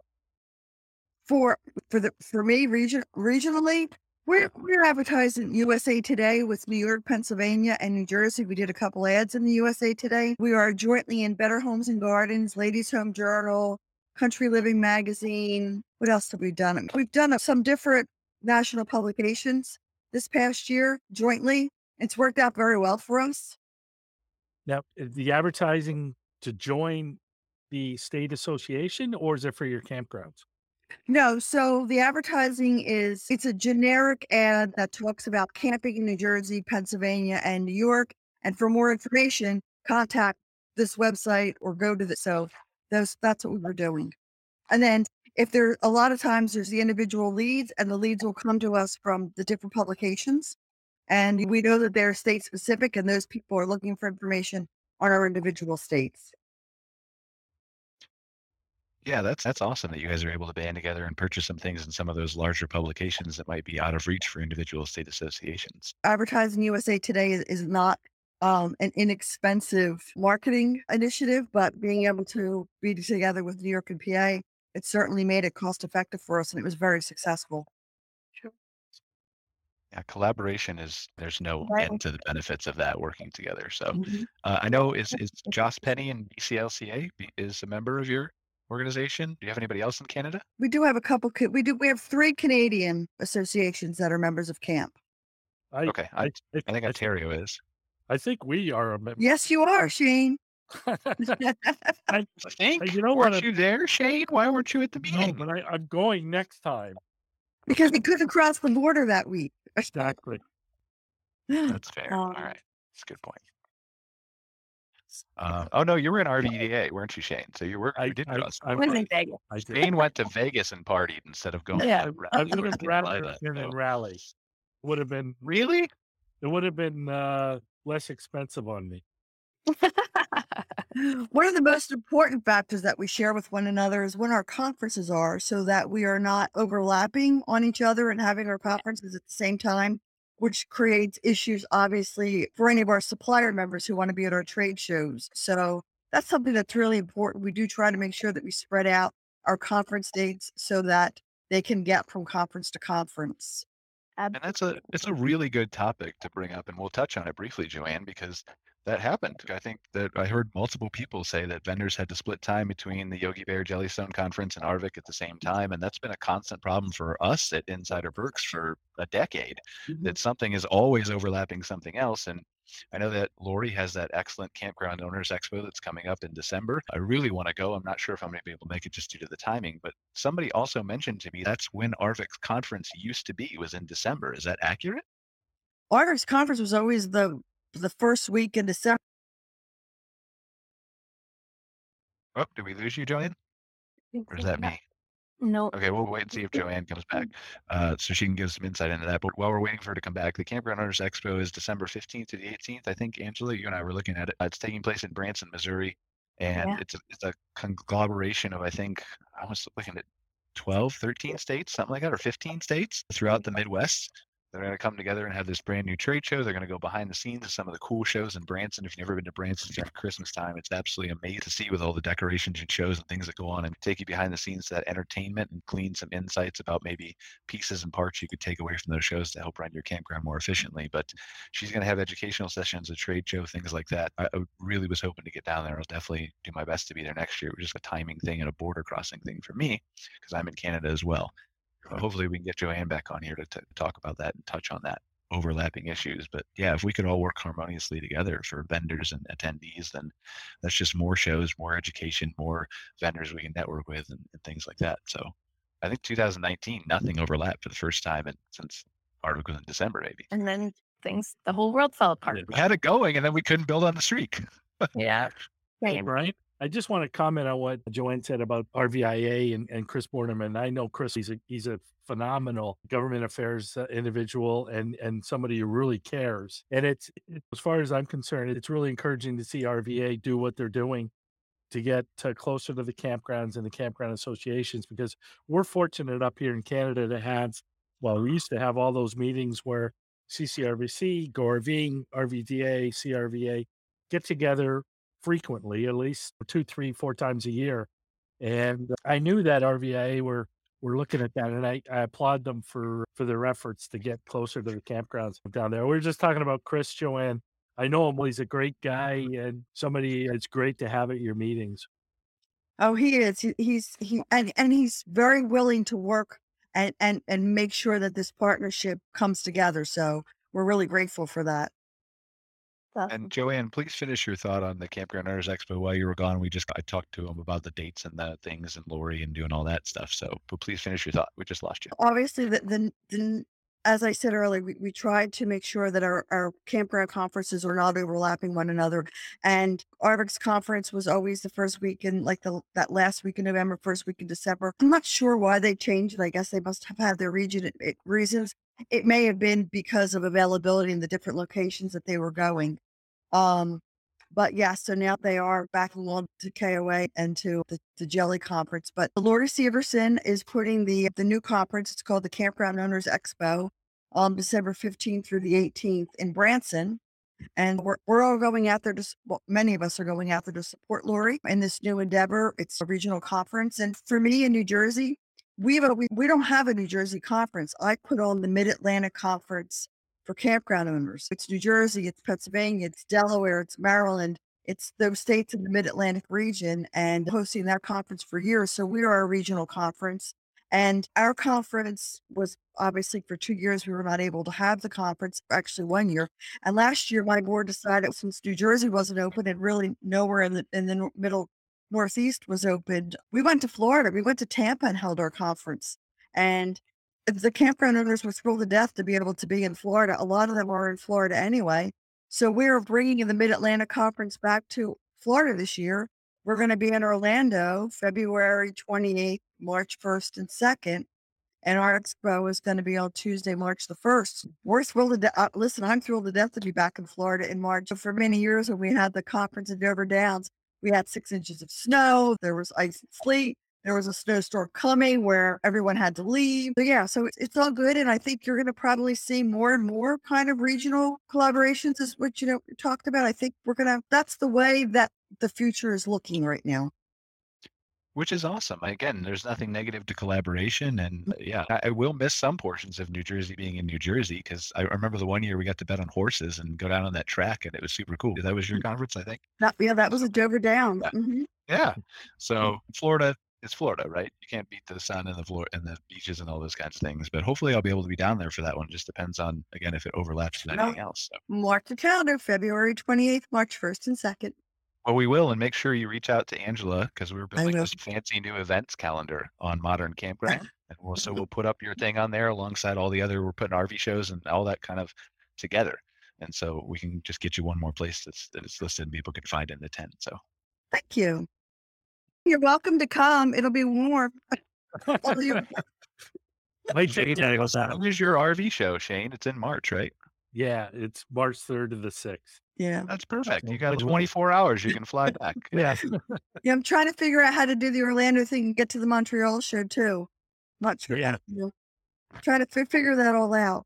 C: For for the for me region regionally, We're we're advertising USA Today with New York, Pennsylvania, and New Jersey. We did a couple ads in the USA Today. We are jointly in Better Homes and Gardens, Ladies Home Journal, Country Living Magazine. What else have we done? We've done some different national publications this past year jointly. It's worked out very well for us.
D: Now, uh, the advertising to join the state association, or is it for your campgrounds?
C: No, so the advertising is it's a generic ad that talks about camping in New Jersey, Pennsylvania, and New York. And for more information, contact this website or go to the so those that's what we were doing. And then if there a lot of times there's the individual leads and the leads will come to us from the different publications. And we know that they're state specific and those people are looking for information on our individual states.
B: Yeah, that's that's awesome that you guys are able to band together and purchase some things in some of those larger publications that might be out of reach for individual state associations.
C: Advertising USA Today is, is not um, an inexpensive marketing initiative, but being able to be together with New York and PA, it certainly made it cost effective for us and it was very successful.
B: Yeah, collaboration is there's no
C: Right.
B: end to the benefits of that working together. So
C: Mhm.
B: uh, I know is is Joss Penny and BCLCA is a member of your organization. Do you have anybody else in Canada?
C: We do have a couple, we do, we have three Canadian associations that are members of camp.
D: I,
B: Okay, I, I think Ontario is.
D: I think we are a member.
C: Yes, you are, Shane.
D: I
B: think.
D: You know
B: weren't
D: what?
B: you there, Shane? Why weren't you at the meeting?
D: No,
B: meeting?
D: but I, I'm going next time.
C: because we couldn't cross the border that week.
D: Exactly.
B: That's fair. All
C: Um,
B: right, that's a good point. Uh, oh no, you were in RVDA, weren't you, Shane? So you were.
D: I,
B: you did
D: I,
B: cross.
D: I,
J: was in Vegas.
D: I did.
B: Shane went to Vegas and partied instead of going.
J: Yeah.
B: to
D: I
B: Raleigh.
D: would have rather been in Raleigh. Would have been
B: Really?
D: it would have been uh, less expensive on me.
C: One of the most important factors that we share with one another is when our conferences are so that we are not overlapping on each other and having our conferences at the same time, which creates issues, obviously, for any of our supplier members who want to be at our trade shows. So that's something that's really important. We do try to make sure that we spread out our conference dates so that they can get from conference to conference. Absolutely.
B: And that's a it's a really good topic to bring up, and we'll touch on it briefly, Joanne, because that happened. I think that I heard multiple people say that vendors had to split time between the Yogi Bear Jellystone conference and ARVC at the same time, and that's been a constant problem for us at Insider Perks for a decade. Mm-hmm. That something is always overlapping something else, and I know that Lori has that excellent Campground Owners Expo that's coming up in December. I really want to go. I'm not sure if I'm going to be able to make it just due to the timing, but somebody also mentioned to me that's when ARVC's conference used to be was in December. Is that accurate?
C: ARVC's conference was always the the first week in December.
B: Oh, did we lose you, Joanne? Or is that me?
J: No.
B: Okay, we'll wait and see if Joanne comes back uh, so she can give some insight into that. But while we're waiting for her to come back, the Campground Owners Expo is December 15th to the 18th. I think, Angela, you and I were looking at it. Uh, it's taking place in Branson, Missouri. And
J: Yeah.
B: it's, a, it's a conglomeration of, I think, I was looking at 12, 13 states, something like that, or 15 states throughout the Midwest. They're going to come together and have this brand new trade show. They're going to go behind the scenes of some of the cool shows in Branson. If you've never been to Branson during Christmas time, it's absolutely amazing to see with all the decorations and shows and things that go on and take you behind the scenes to that entertainment and glean some insights about maybe pieces and parts you could take away from those shows to help run your campground more efficiently. But she's going to have educational sessions, a trade show, things like that. I, I really was hoping to get down there. I'll definitely do my best to be there next year. It was just a timing thing and a border crossing thing for me because I'm in Canada as well. Hopefully we can get Joanne back on here to t- talk about that and touch on that overlapping issues. But yeah, if we could all work harmoniously together for vendors and attendees, then that's just more shows, more education, more vendors we can network with and, and things like that. So I think 2019, nothing overlapped for the first time in, since ARVC was in December, maybe.
J: And then things, the whole world fell apart.
B: We had it going and then we couldn't build on the streak.
J: Yeah.
D: Right.
J: Same.
D: I just want to comment on what Joanne said about RVIA and, and Chris Borneman. I know Chris; he's a he's a phenomenal government affairs uh, individual and and somebody who really cares. And it's it- as far as I'm concerned, it's really encouraging to see RVA do what they're doing to get uh, closer to the campgrounds and the campground associations because we're fortunate up here in Canada to have. Well, we used to have all those meetings where CCRVC, GORV, RVDA, CRVA get together frequently, at least two, three, four times a year. And I knew that RVIA were we're looking at that, and I, I applaud them for for their efforts to get closer to the campgrounds down there. We were just talking about Chris Joanne. I know him. He's a great guy and somebody it's great to have at your meetings.
C: Oh, he is. He, he's he and and he's very willing to work and and and make sure that this partnership comes together. So we're really grateful for that.
B: And Joanne, please finish your thought on the Campground Owners Expo while you were gone. We just I talked to him about the dates and the things and Lori and doing all that stuff. So, but please finish your thought. We just lost you.
C: Obviously, the the, the as I said earlier, we, we tried to make sure that our, our campground conferences were not overlapping one another. And ARVC's conference was always the first week in like the that last week in November, first week in December. I'm not sure why they changed. I guess they must have had their region it, reasons. It may have been because of availability in the different locations that they were going. Um, but yeah, so now they are back along to KOA and to the, the Jelly Conference. But Lori Severson is putting the the new conference. It's called the Campground Owners Expo on December 15th through the 18th in Branson. And we're, we're all going out there to, well, many of us are going out there to support Lori in this new endeavor. It's a regional conference. And for me in New Jersey, we, have a, we, we don't have a New Jersey conference. I put on the Mid Atlantic Conference for campground owners. It's New Jersey, it's Pennsylvania, it's Delaware, it's Maryland. It's those states in the Mid Atlantic region and hosting that conference for years. So we are a regional conference. And our conference was obviously for two years, we were not able to have the conference, actually one year. And last year, my board decided since New Jersey wasn't open and really nowhere in the, in the middle Northeast was opened, we went to Florida. We went to Tampa and held our conference. And the campground owners were thrilled to death to be able to be in Florida. A lot of them are in Florida anyway. So we're bringing the Mid Atlantic Conference back to Florida this year. We're going to be in Orlando February 28th, March 1st, and 2nd. And our expo is going to be on Tuesday, March the 1st. We're thrilled to de- uh, listen. I'm thrilled to death to be back in Florida in March. For many years, when we had the conference in Dover Downs, we had six inches of snow. There was ice and sleet there was a snowstorm coming where everyone had to leave. So yeah, so it's, it's all good. And I think you're going to probably see more and more kind of regional collaborations is what, you know, talked about. I think we're going to, that's the way that the future is looking right now
B: which is awesome. Again, there's nothing negative to collaboration, and uh, yeah, I, will miss some portions of New Jersey being in New Jersey because I remember the one year we got to bet on horses and go down on that track, and it was super cool. That was your mm. conference, I think.
C: That, yeah, that was a Dover Down.
B: Yeah.
C: Mm-hmm.
B: yeah. So Florida, it's Florida, right? You can't beat the sun and the floor and the beaches and all those kinds of things. But hopefully, I'll be able to be down there for that one. Just depends on again if it overlaps with anything else. So.
C: Mark the calendar, February twenty eighth, March first and second.
B: Well, we will, and make sure you reach out to Angela because we're building this fancy new events calendar on Modern Campground, and we'll so we'll put up your thing on there alongside all the other. We're putting RV shows and all that kind of together, and so we can just get you one more place that's that is listed and people can find in the tent. So,
C: thank you. You're welcome to come. It'll be warm.
B: Wait, Shane, When's your RV show, Shane? It's in March, right?
D: Yeah, it's March 3rd to the 6th.
C: Yeah.
B: That's perfect. You got 24 hours. You can fly back.
D: yeah.
C: yeah. I'm trying to figure out how to do the Orlando thing and get to the Montreal show too. Not sure.
D: Yeah.
C: You know, trying to f- figure that all out.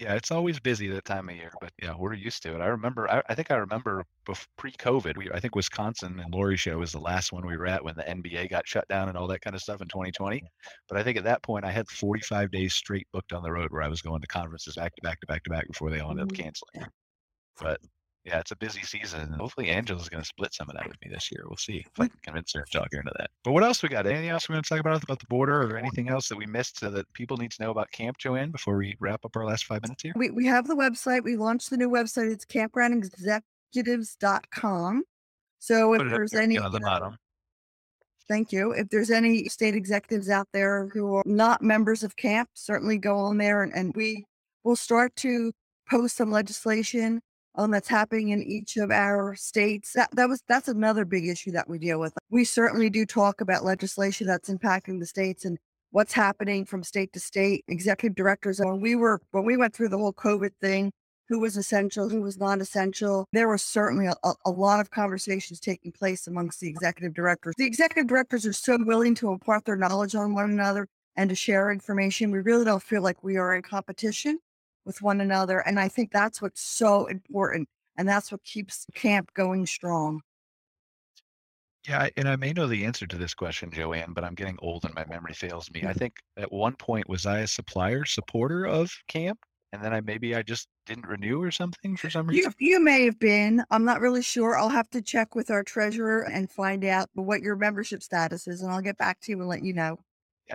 B: Yeah, it's always busy that time of year, but yeah, we're used to it. I remember, I, I think I remember pre-COVID. We, I think Wisconsin and Lori show was the last one we were at when the NBA got shut down and all that kind of stuff in 2020. But I think at that point I had 45 days straight booked on the road where I was going to conferences back to back to back to back before they all ended up mm-hmm. canceling. But yeah, it's a busy season. Hopefully Angela's going to split some of that with me this year. We'll see if I hmm. can convince her to talk her into that. But what else we got? Anything else we want to talk about about the border or anything else that we missed so that people need to know about Camp Joanne before we wrap up our last five minutes here?
C: We, we have the website. We launched the new website. It's campgroundexecutives.com. So if there's any
B: on the uh, bottom.
C: Thank you. If there's any state executives out there who are not members of camp, certainly go on there and, and we will start to post some legislation um, that's happening in each of our states. That, that was that's another big issue that we deal with. We certainly do talk about legislation that's impacting the states and what's happening from state to state. Executive directors. When we were when we went through the whole COVID thing, who was essential, who was non essential. There was certainly a, a, lot of conversations taking place amongst the executive directors. The executive directors are so willing to impart their knowledge on one another and to share information. We really don't feel like we are in competition with one another. And I think that's what's so important. And that's what keeps camp going strong.
B: Yeah, and I may know the answer to this question, Joanne, but I'm getting old and my memory fails me. I mm-hmm. think at one point was I a supplier supporter of camp, and then I maybe I just didn't renew or something for some
C: You
B: reason.
C: you may have been. I'm not really sure. I'll have to check with our treasurer and find out what your membership status is, and I'll get back to you and let you know.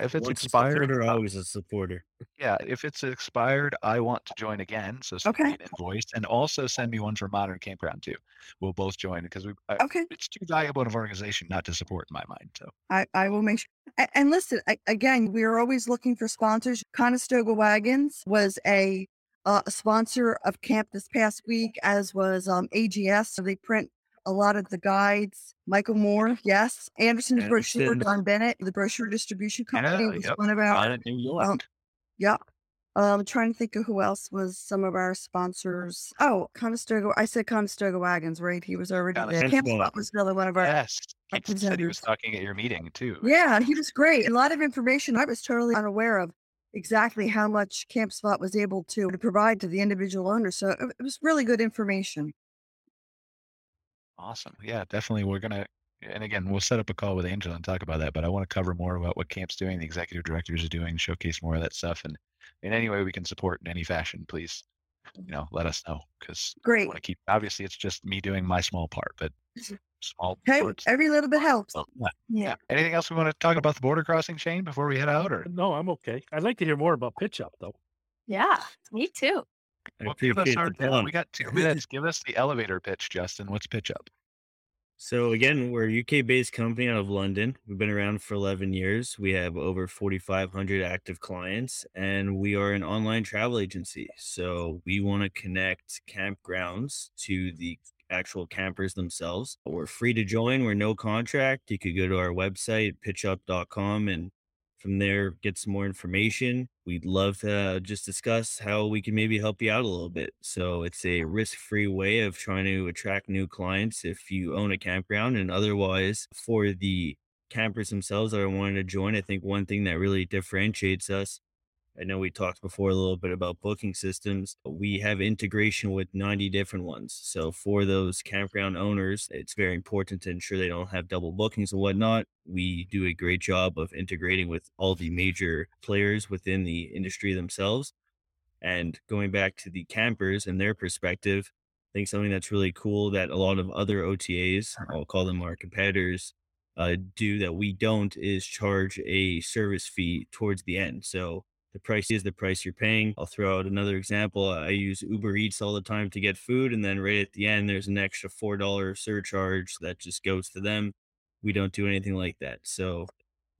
B: If it's
E: Once
B: expired, uh,
E: always a supporter.
B: yeah, if it's expired, I want to join again. So send me
C: Okay.
B: an invoice and also send me one for Modern Campground too. We'll both join because we. I,
C: Okay.
B: It's too valuable of an organization not to support in my mind. So
C: I, I will make sure. And listen, I, again, we are always looking for sponsors. Conestoga Wagons was a, uh, a sponsor of camp this past week, as was um, AGS. So they print a lot of the guides. Michael Moore, yes. Anderson's brochure,
E: Anderson.
C: Don Bennett, the brochure distribution company
B: Yeah,
C: was
B: yep.
C: one of our.
B: New York.
C: Um, Yep. Um, trying to think of who else was some of our sponsors. Oh, Conestoga. I said Conestoga Wagons, right? He was already there. Camp. Spot was another one of our.
B: yes,
C: our
B: said he was talking at your meeting too.
C: Yeah, he was great. A lot of information I was totally unaware of exactly how much Campspot was able to, to provide to the individual owner. So it was really good information.
B: Awesome. Yeah, definitely. We're gonna, and again, we'll set up a call with Angela and talk about that. But I want to cover more about what camp's doing, the executive directors are doing, showcase more of that stuff, and in any way we can support in any fashion, please, you know, let us know because I
C: Great.
B: want to keep. Obviously, it's just me doing my small part, but small
C: Hey,
B: parts.
C: every little bit helps.
B: Well, yeah.
C: Yeah.
B: Anything else we want to talk about the border crossing, Shane before we head out, or
D: No, I'm okay. I'd like to hear more about pitch up though.
J: Yeah, me too.
E: I
B: well, give us our,
E: the
B: we got two minutes. Give us the elevator pitch, Justin. What's pitch up?
E: So again, we're a UK-based company out of London. We've been around for 11 years. We have over 4,500 active clients, and we are an online travel agency. So we want to connect campgrounds to the actual campers themselves. We're free to join. We're no contract. You could go to our website, pitchup.com, and from there get some more information. We'd love to just discuss how we can maybe help you out a little bit. So it's a risk-free way of trying to attract new clients if you own a campground and otherwise for the campers themselves that are wanting to join. I think one thing that really differentiates us I know we talked before a little bit about booking systems. We have integration with 90 different ones. So for those campground owners, it's very important to ensure they don't have double bookings and whatnot. We do a great job of integrating with all the major players within the industry themselves. And going back to the campers and their perspective, I think something that's really cool that a lot of other OTAs, I'll call them our competitors, uh, do that we don't is charge a service fee towards the end. So the price is the price you're paying. I'll throw out another example. I use Uber Eats all the time to get food, and then right at the end, there's an extra four dollar surcharge that just goes to them. We don't do anything like that. So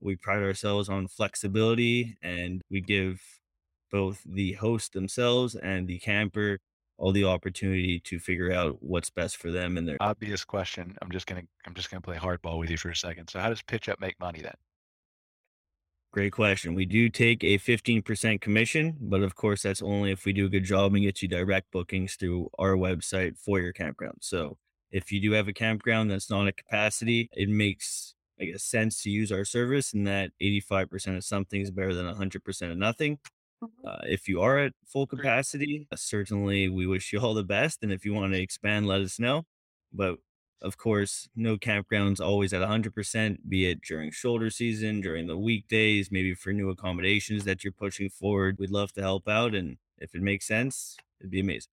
E: we pride ourselves on flexibility, and we give both the host themselves and the camper all the opportunity to figure out what's best for them and their
B: Obvious question. I'm just gonna I'm just gonna play hardball with you for a second. So how does pitch up make money then?
E: Great question. We do take a 15% commission, but of course, that's only if we do a good job and get you direct bookings through our website for your campground. So if you do have a campground that's not at capacity, it makes I guess sense to use our service and that 85% of something is better than 100% of nothing. Uh, if you are at full capacity, uh, certainly we wish you all the best. And if you want to expand, let us know. But of course, no campgrounds always at 100%, be it during shoulder season, during the weekdays, maybe for new accommodations that you're pushing forward. We'd love to help out. And if it makes sense, it'd be amazing.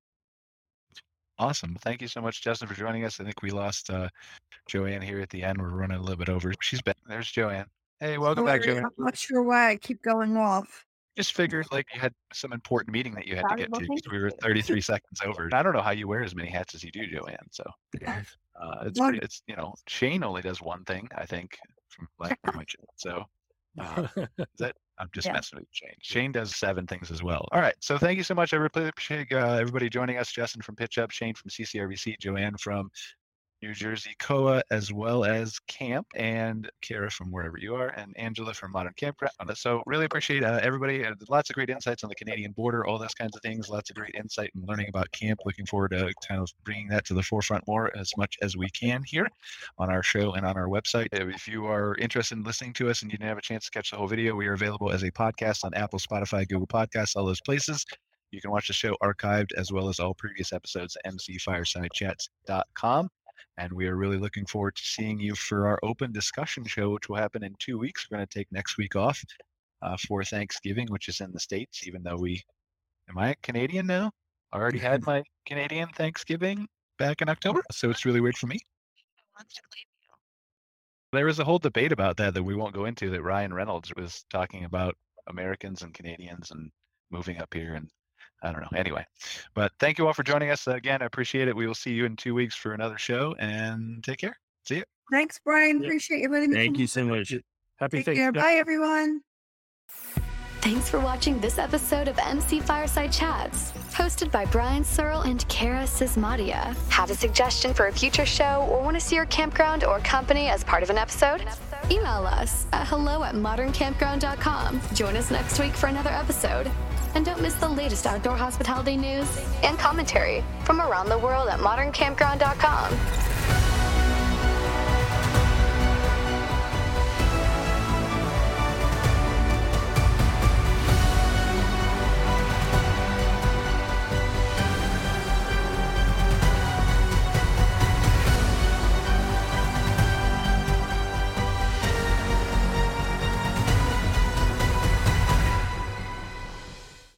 B: Awesome. Thank you so much, Justin, for joining us. I think we lost uh, Joanne here at the end. We're running a little bit over. She's back. There's Joanne. Hey, welcome back, Joanne.
C: I'm not sure why I keep going off.
B: Just figured like you had some important meeting that you had to get to because we were 33 seconds over. I don't know how you wear as many hats as you do, Joanne. So uh, it's pretty, it's you know Shane only does one thing I think from last time I checked. So uh, is that I'm just
J: Yeah.
B: messing with Shane. Shane does seven things as well. All right. So thank you so much. I really appreciate uh, everybody joining us. Justin from Pitch Up, Shane from CCRVC, Joanne from New Jersey COA, as well as Camp, and Kara from wherever you are, and Angela from Modern Campground. So really appreciate uh, everybody. Uh, lots of great insights on the Canadian border, all those kinds of things. Lots of great insight and learning about Camp. Looking forward to kind of bringing that to the forefront more as much as we can here on our show and on our website. If you are interested in listening to us and you didn't have a chance to catch the whole video, we are available as a podcast on Apple, Spotify, Google Podcasts, all those places. You can watch the show archived as well as all previous episodes at mcfiresidechats.com. And we are really looking forward to seeing you for our open discussion show, which will happen in two weeks. We're going to take next week off uh, for Thanksgiving, which is in the States, even though we, am I Canadian now? I already had my Canadian Thanksgiving back in October. So it's really weird for me.
K: Wants to claim you.
B: There was a whole debate about that that we won't go into that Ryan Reynolds was talking about Americans and Canadians and moving up here and I don't know. Anyway, but thank you all for joining us uh, again. I appreciate it. We will see you in two weeks for another show and take care. See you.
C: Thanks, Brian.
D: Yeah.
C: Appreciate you letting me.
E: Thank you so much.
D: Happy
C: Take care. Bye, everyone.
A: Thanks for watching this episode of MC Fireside Chats, hosted by Brian Searl and Kara Sismadia. Have a suggestion for a future show or want to see your campground or company as part of an episode? Email us at hello at moderncampground.com. Join us next week for another episode. And don't miss the latest outdoor hospitality news and commentary from around the world at moderncampground.com.